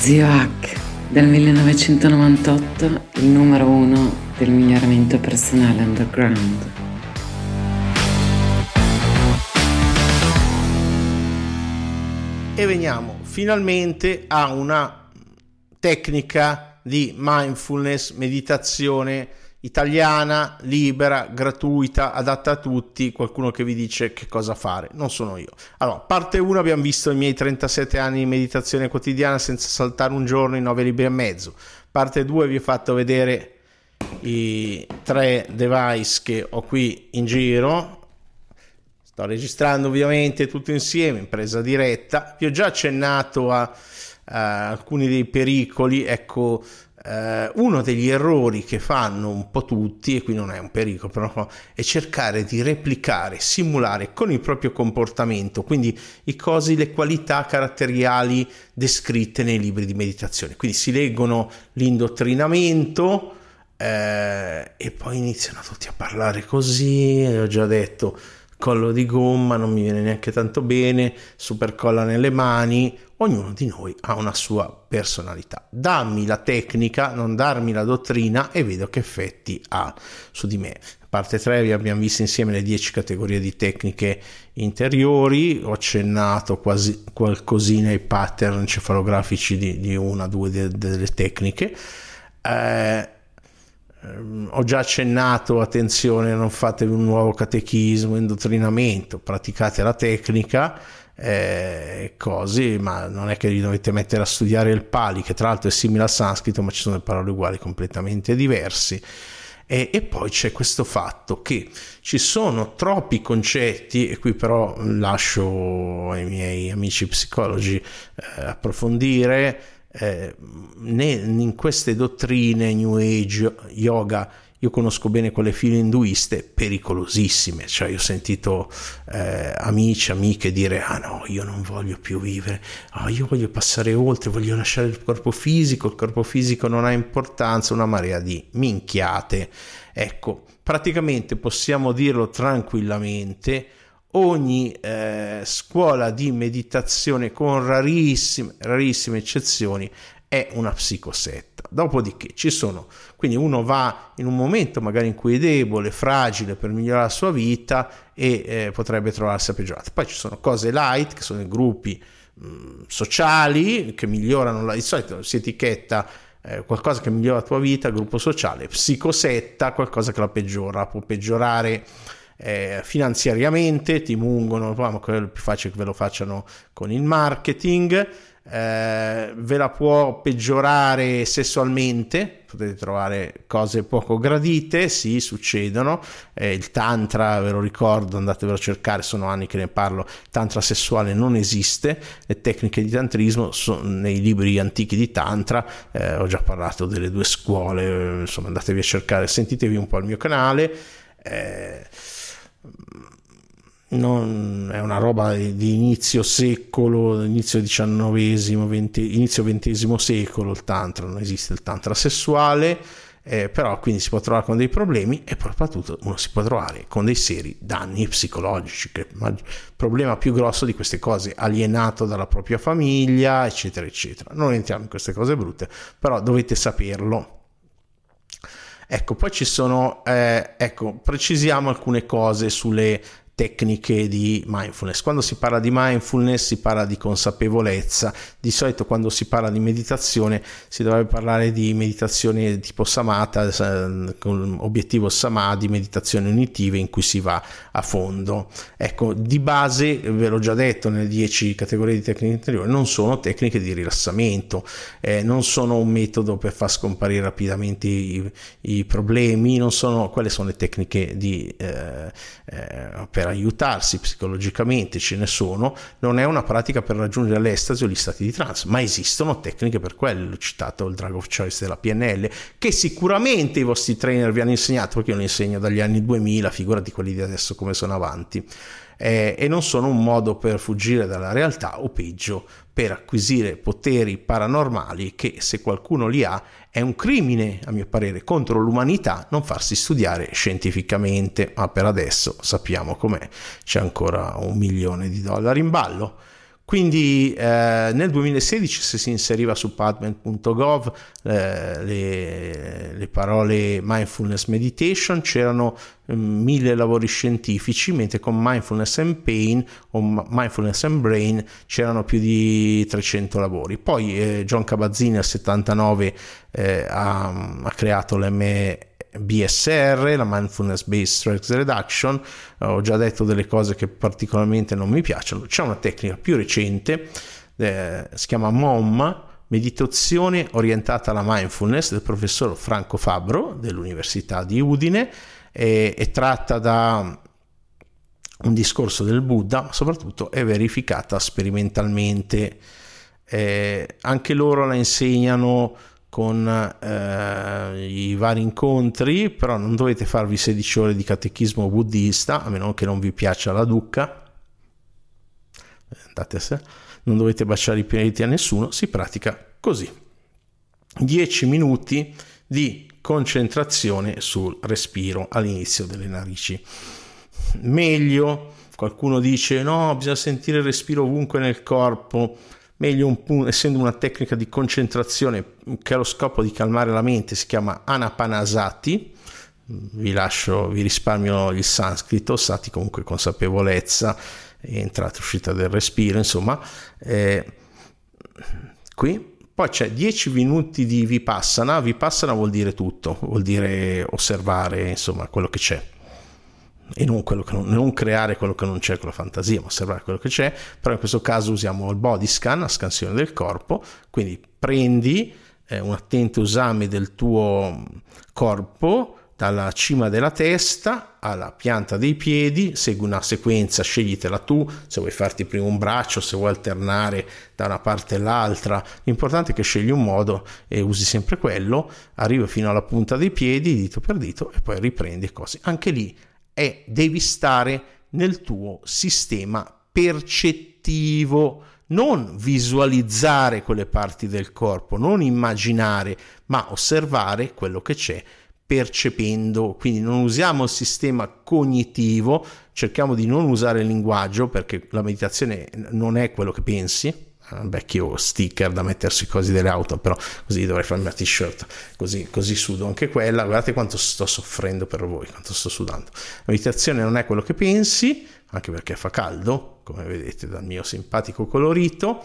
Zio Hack del 1998, il numero uno del miglioramento personale underground. E veniamo finalmente a una tecnica di mindfulness, meditazione italiana, libera, gratuita, adatta a tutti, qualcuno che vi dice che cosa fare, non sono io. Allora, parte 1 abbiamo visto i miei 37 anni di meditazione quotidiana senza saltare un giorno in 9 libri e mezzo. Parte 2 vi ho fatto vedere i tre device che ho qui in giro. Sto registrando ovviamente tutto insieme in presa diretta. Vi ho già accennato a, a alcuni dei pericoli, ecco Uh, uno degli errori che fanno un po' tutti, e qui non è un pericolo, però è cercare di replicare, simulare con il proprio comportamento, quindi i cosi, le qualità caratteriali descritte nei libri di meditazione. Quindi si leggono l'indottrinamento eh, e poi iniziano tutti a parlare così, ho già detto collo di gomma, non mi viene neanche tanto bene, super colla nelle mani, ognuno di noi ha una sua personalità. Dammi la tecnica, non darmi la dottrina e vedo che effetti ha su di me. Parte 3 vi abbiamo visto insieme le 10 categorie di tecniche interiori, ho accennato quasi qualcosina ai pattern encefalografici di, di una o due de, delle tecniche. Eh, ho già accennato, attenzione, non fatevi un nuovo catechismo, indottrinamento, praticate la tecnica eh, cose, ma non è che vi dovete mettere a studiare il Pali, che tra l'altro è simile al sanscrito, ma ci sono parole uguali completamente diversi. E, e, poi c'è questo fatto che ci sono troppi concetti, e qui però lascio ai miei amici psicologi eh, approfondire, eh, in queste dottrine, New Age, yoga, io conosco bene quelle file induiste pericolosissime, cioè io ho sentito eh, amici, amiche dire ah no, io non voglio più vivere, oh, io voglio passare oltre, voglio lasciare il corpo fisico, il corpo fisico non ha importanza, una marea di minchiate. Ecco, praticamente possiamo dirlo tranquillamente, ogni eh, scuola di meditazione con rarissime, rarissime eccezioni è una psicosetta. Dopodiché ci sono, quindi uno va in un momento magari in cui è debole, fragile per migliorare la sua vita e eh, potrebbe trovarsi a peggiorare. Poi ci sono cose light, che sono i gruppi mh, mm, sociali che migliorano la, di solito si etichetta eh, qualcosa che migliora la tua vita, gruppo sociale, psicosetta, qualcosa che la peggiora, può peggiorare eh, finanziariamente, ti mungono, ma quello è più facile che ve lo facciano con il marketing eh, ve la può peggiorare sessualmente, potete trovare cose poco gradite, sì, succedono. Eh, il tantra, ve lo ricordo, andatevelo a cercare, sono anni che ne parlo, tantra sessuale non esiste, le tecniche di tantrismo sono nei libri antichi di tantra, eh, ho già parlato delle due scuole, insomma andatevi a cercare, sentitevi un po' il mio canale. Eh, non, è una roba di inizio secolo, inizio XIX, 20, inizio XX secolo il tantra, non esiste il tantra sessuale, eh, però quindi si può trovare con dei problemi e soprattutto uno si può trovare con dei seri danni psicologici, che è il problema più grosso di queste cose, alienato dalla propria famiglia, eccetera, eccetera. Non entriamo in queste cose brutte, però dovete saperlo. Ecco, poi ci sono, eh, ecco, precisiamo alcune cose sulle tecniche di mindfulness. Quando si parla di mindfulness si parla di consapevolezza, di solito quando si parla di meditazione si dovrebbe parlare di meditazione tipo samatha, eh, con obiettivo samadhi, meditazione unitive in cui si va a fondo. Ecco, di base, ve l'ho già detto nelle 10 categorie di tecniche interiori, non sono tecniche di rilassamento, eh, non sono un metodo per far scomparire rapidamente i, i problemi, non sono, quelle sono le tecniche di, eh, eh, per aiutarsi psicologicamente, ce ne sono, non è una pratica per raggiungere l'estasi o gli stati di trance, ma esistono tecniche per quello. Citato il drug of choice della PNL, che sicuramente i vostri trainer vi hanno insegnato, perché io lo insegno dagli anni 2000, figurati quelli di adesso come sono avanti eh, e non sono un modo per fuggire dalla realtà o peggio per acquisire poteri paranormali che se qualcuno li ha è un crimine a mio parere contro l'umanità non farsi studiare scientificamente. Ma per adesso sappiamo com'è c'è ancora un milione di dollari in ballo quindi eh, nel 2016 se si inseriva su padman.gov eh, le, le, parole mindfulness meditation c'erano eh, mille lavori scientifici mentre con mindfulness and pain o mindfulness and brain c'erano più di 300 lavori. Poi eh, John Cabazzini al 79 eh, ha, ha creato l'ME BSR, la Mindfulness Based Stress Reduction, ho già detto delle cose che particolarmente non mi piacciono, c'è una tecnica più recente, eh, si chiama MOM, meditazione orientata alla mindfulness del professor Franco Fabro dell'Università di Udine, e, è tratta da un discorso del Buddha, ma soprattutto è verificata sperimentalmente. Eh, anche loro la insegnano con eh, i vari incontri, però non dovete farvi 16 ore di catechismo buddista, a meno che non vi piaccia la ducca. Andate a sé. Non dovete baciare i piedi a nessuno, si pratica così. 10 minuti di concentrazione sul respiro all'inizio delle narici. Meglio, qualcuno dice no, bisogna sentire il respiro ovunque nel corpo meglio un, essendo una tecnica di concentrazione che ha lo scopo di calmare la mente, si chiama Anapanasati. Vi lascio, vi risparmio il sanscrito, sati comunque consapevolezza, entrata e uscita del respiro, insomma. Eh, qui poi c'è 10 minuti di vipassana, vipassana vuol dire tutto, vuol dire osservare insomma quello che c'è e non, non, non, creare quello che non c'è con la fantasia, ma osservare quello che c'è, però in questo caso usiamo il body scan, la scansione del corpo, quindi prendi eh, un attento esame del tuo corpo dalla cima della testa alla pianta dei piedi, segui una sequenza, sceglitela tu, se vuoi farti prima un braccio, se vuoi alternare da una parte all'altra, l'importante è che scegli un modo e usi sempre quello, arrivi fino alla punta dei piedi, dito per dito, e poi riprendi cose. Anche lì è devi stare nel tuo sistema percettivo, non visualizzare quelle parti del corpo, non immaginare, ma osservare quello che c'è percependo, quindi non usiamo il sistema cognitivo, cerchiamo di non usare il linguaggio perché la meditazione non è quello che pensi, vecchio sticker da mettersi così delle auto, però così dovrei farmi una t-shirt, così, così sudo anche quella. Guardate quanto sto soffrendo per voi, quanto sto sudando. La meditazione non è quello che pensi, anche perché fa caldo, come vedete dal mio simpatico colorito,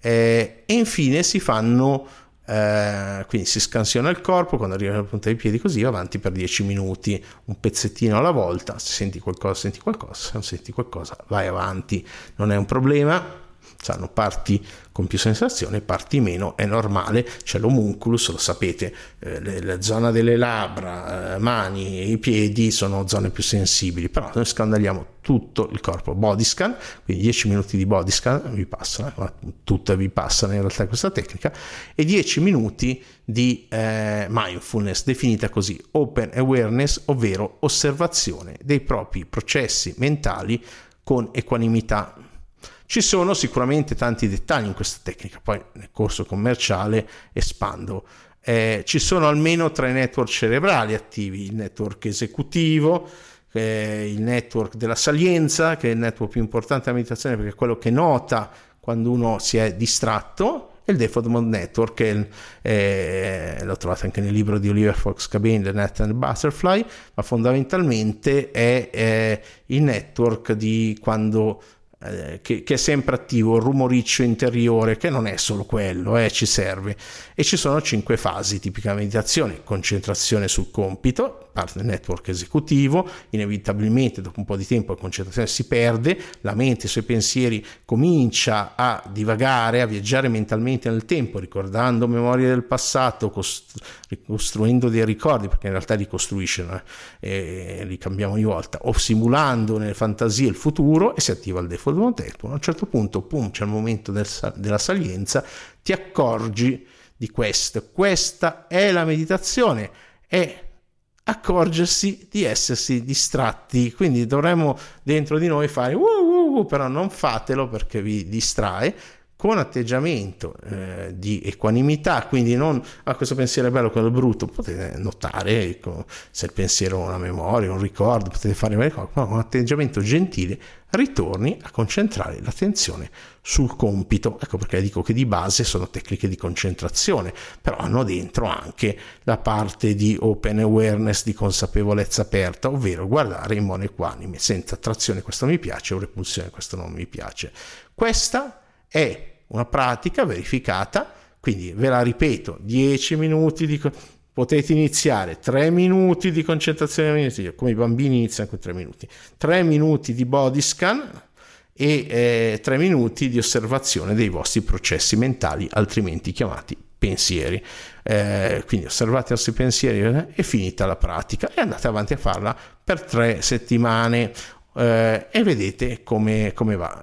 eh, e infine si fanno, eh, quindi si scansiona il corpo, quando arriva alla punta dei piedi così, avanti per 10 minuti, un pezzettino alla volta, se senti qualcosa, senti qualcosa, se non senti qualcosa, vai avanti, non è un problema hanno parti con più sensazione, parti meno, è normale, c'è l'homunculus, lo sapete, eh, la zona delle labbra, eh, mani i piedi sono zone più sensibili, però noi scandaliamo tutto il corpo, body scan, quindi 10 minuti di body scan vi passano, eh, tutte vi passano in realtà questa tecnica, e 10 minuti di eh, mindfulness, definita così open awareness, ovvero osservazione dei propri processi mentali con equanimità ci sono sicuramente tanti dettagli in questa tecnica, poi nel corso commerciale espando. Eh, ci sono almeno tre network cerebrali attivi, il network esecutivo, eh, il network della salienza, che è il network più importante della meditazione perché è quello che nota quando uno si è distratto, e il Default Mode Network, che eh, lo trovate anche nel libro di Oliver Fox Cabin, The Net and Butterfly, ma fondamentalmente è, è il network di quando eh, che, che, è sempre attivo, il rumoriccio interiore, che non è solo quello, eh, ci serve. E ci sono cinque fasi, tipica meditazione, concentrazione sul compito, parte del network esecutivo, inevitabilmente dopo un po' di tempo la concentrazione si perde, la mente, i suoi pensieri comincia a divagare, a viaggiare mentalmente nel tempo, ricordando memorie del passato, cost- ricostruendo dei ricordi, perché in realtà li costruisce eh, e li cambiamo ogni volta, o simulando nelle fantasie il futuro e si attiva il default mode. A un certo punto, pum, c'è il momento del, della salienza, ti accorgi di questo. Questa è la meditazione. È accorgersi di essersi distratti. Quindi dovremmo dentro di noi fare uh, uh, uh, però non fatelo perché vi distrae. Con atteggiamento eh, di equanimità, quindi non a ah, questo pensiero è bello, quello è brutto, potete notare ecco, se il pensiero è una memoria, un ricordo, potete fare varie cose, ma con atteggiamento gentile ritorni a concentrare l'attenzione sul compito. Ecco perché dico che di base sono tecniche di concentrazione, però hanno dentro anche la parte di open awareness, di consapevolezza aperta, ovvero guardare in modo equanime, senza attrazione questo mi piace o repulsione questo non mi piace. Questa è una pratica verificata, quindi ve la ripeto, 10 minuti di potete iniziare 3 minuti di concentrazione come i bambini iniziano con 3 minuti 3 minuti di body scan e eh, 3 minuti di osservazione dei vostri processi mentali altrimenti chiamati pensieri. Eh, quindi osservate i vostri pensieri eh, è finita la pratica e andate avanti a farla per 3 settimane. Eh, e vedete come, come va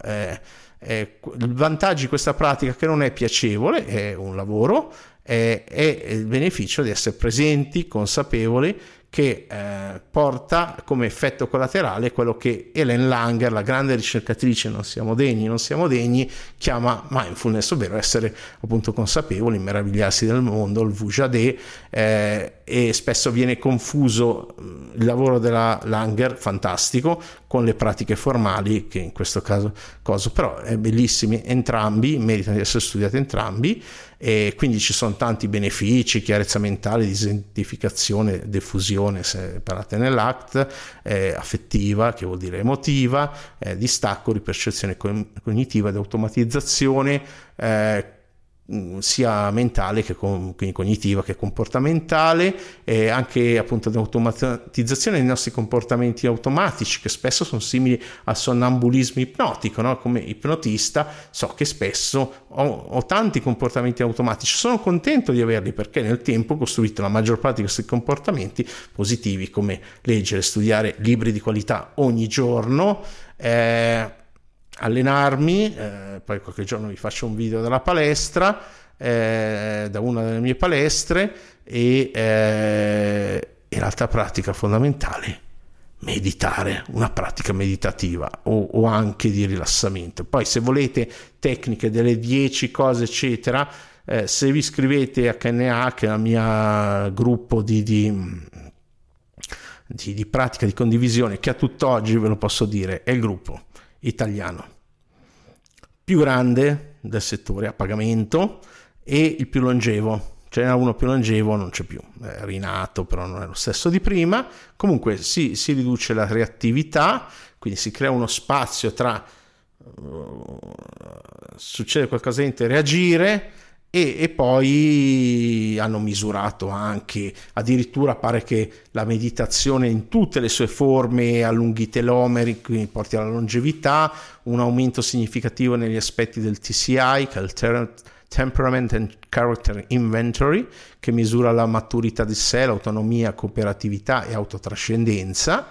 eh, il vantaggio di questa pratica che non è piacevole, è un lavoro, è, è il beneficio di essere presenti, consapevoli che eh, porta come effetto collaterale quello che Ellen Langer, la grande ricercatrice non siamo degni, non siamo degni, chiama mindfulness, ovvero essere appunto consapevoli, meravigliarsi del mondo, il Vujade, eh, e spesso viene confuso il lavoro della Langer, fantastico, con le pratiche formali, che in questo caso, cosa, però è bellissimi entrambi, meritano di essere studiati entrambi, e quindi ci sono tanti benefici, chiarezza mentale, disidentificazione, diffusione, se parlate nell'ACT, eh, affettiva, che vuol dire emotiva, eh, distacco, ripercezione cognitiva ed automatizzazione, eh, sia mentale che con, quindi cognitiva che comportamentale e anche appunto di automatizzazione dei nostri comportamenti automatici che spesso sono simili al sonnambulismo ipnotico no? come ipnotista so che spesso ho, ho, tanti comportamenti automatici sono contento di averli perché nel tempo ho costruito la maggior parte di questi comportamenti positivi come leggere studiare libri di qualità ogni giorno eh, allenarmi, eh, poi qualche giorno vi faccio un video dalla palestra, eh, da una delle mie palestre e, eh, e l'altra pratica fondamentale, meditare, una pratica meditativa o, o, anche di rilassamento. Poi se volete tecniche delle 10 cose eccetera, eh, se vi iscrivete a KNA, che è il mio gruppo di, di di, di, pratica di condivisione che a tutt'oggi ve lo posso dire è il gruppo italiano più grande del settore a pagamento e il più longevo. Ce uno più longevo, non c'è più, è rinato, però non è lo stesso di prima. Comunque si, si riduce la reattività, quindi si crea uno spazio tra uh, succede qualcosa di reagire e, e, poi hanno misurato anche, addirittura pare che la meditazione in tutte le sue forme allunghi telomeri, quindi porti alla longevità, un aumento significativo negli aspetti del TCI, che è il Temperament and Character Inventory, che misura la maturità di sé, l'autonomia, cooperatività e autotrascendenza.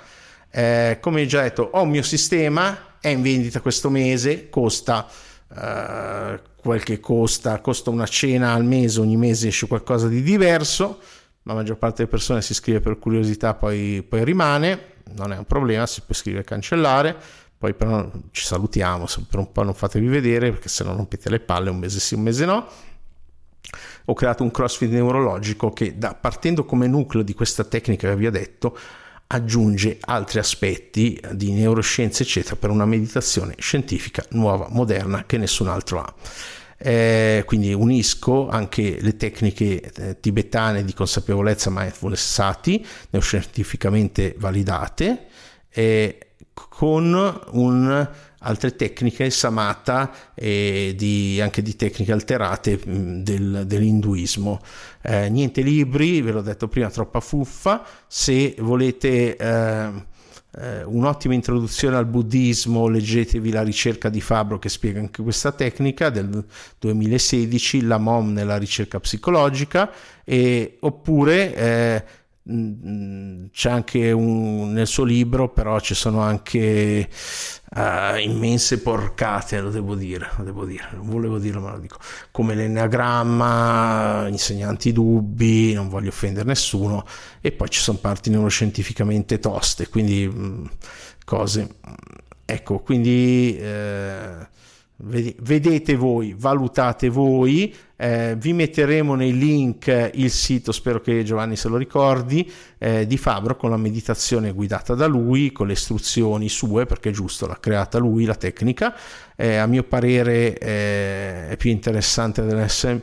Eh, come già detto, ho un mio sistema, è in vendita questo mese, costa... Uh, quel che costa, costa una cena al mese, ogni mese esce qualcosa di diverso, la maggior parte delle persone si iscrive per curiosità, poi, poi rimane, non è un problema, si può iscrivere e cancellare, poi però ci salutiamo, per un po' non fatevi vedere perché se no rompete le palle un mese sì, un mese no. Ho creato un crossfit neurologico che da, partendo come nucleo di questa tecnica che vi ho detto aggiunge altri aspetti di neuroscienze eccetera per una meditazione scientifica nuova, moderna che nessun altro ha. Eh, quindi unisco anche le tecniche eh, tibetane di consapevolezza mindfulness sati, neuroscientificamente validate, eh, con un altre tecniche samata e di, anche di tecniche alterate del, dell'induismo. Eh, niente libri, ve l'ho detto prima, troppa fuffa. Se volete eh, eh, un'ottima introduzione al buddismo, leggetevi la ricerca di Fabro che spiega anche questa tecnica del 2016, la MOM nella ricerca psicologica, e, oppure eh, Mm, c'è anche un, nel suo libro però ci sono anche uh, immense porcate lo devo dire lo devo dire non volevo dirlo ma lo dico. Come l'enneagramma insegnanti dubbi non voglio offendere nessuno e poi ci sono parti neuroscientificamente toste quindi mh, mm, cose ecco quindi eh, vedete voi, valutate voi, eh, vi metteremo nei link il sito, spero che Giovanni se lo ricordi, eh, di Fabro con la meditazione guidata da lui, con le istruzioni sue, perché è giusto, l'ha creata lui la tecnica, eh, a mio parere eh, è più interessante dell'MSBR,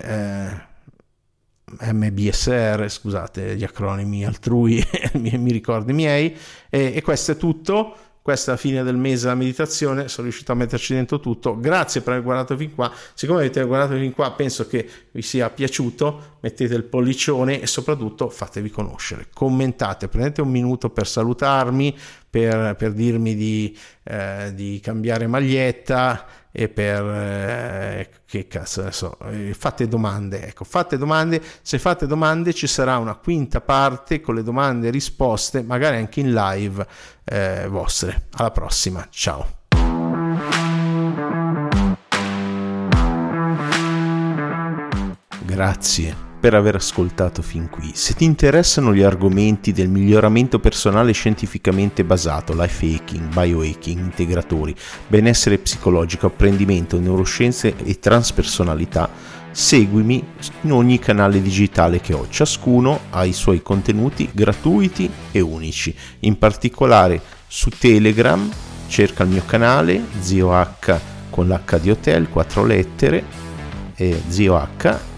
ehm, MBSR, eh, scusate gli acronimi altrui, mi ricordo i miei, e questo è tutto questa è la fine del mese della meditazione, sono riuscito a metterci dentro tutto. Grazie per aver guardato fin qua. Siccome avete guardato fin qua, penso che vi sia piaciuto. Mettete il pollicione e soprattutto fatevi conoscere. Commentate, prendete un minuto per salutarmi, per, per dirmi di, eh, di cambiare maglietta e per eh, che cazzo adesso eh, fate domande ecco fate domande se fate domande ci sarà una quinta parte con le domande e risposte magari anche in live eh, vostre. Alla prossima ciao. Grazie per aver ascoltato fin qui. Se ti interessano gli argomenti del miglioramento personale scientificamente basato, life hacking, biohacking, integratori, benessere psicologico, apprendimento, neuroscienze e transpersonalità, seguimi in ogni canale digitale che ho. Ciascuno ha i suoi contenuti gratuiti e unici. In particolare su Telegram cerca il mio canale Zio H con l'H di hotel, quattro lettere, e Zio H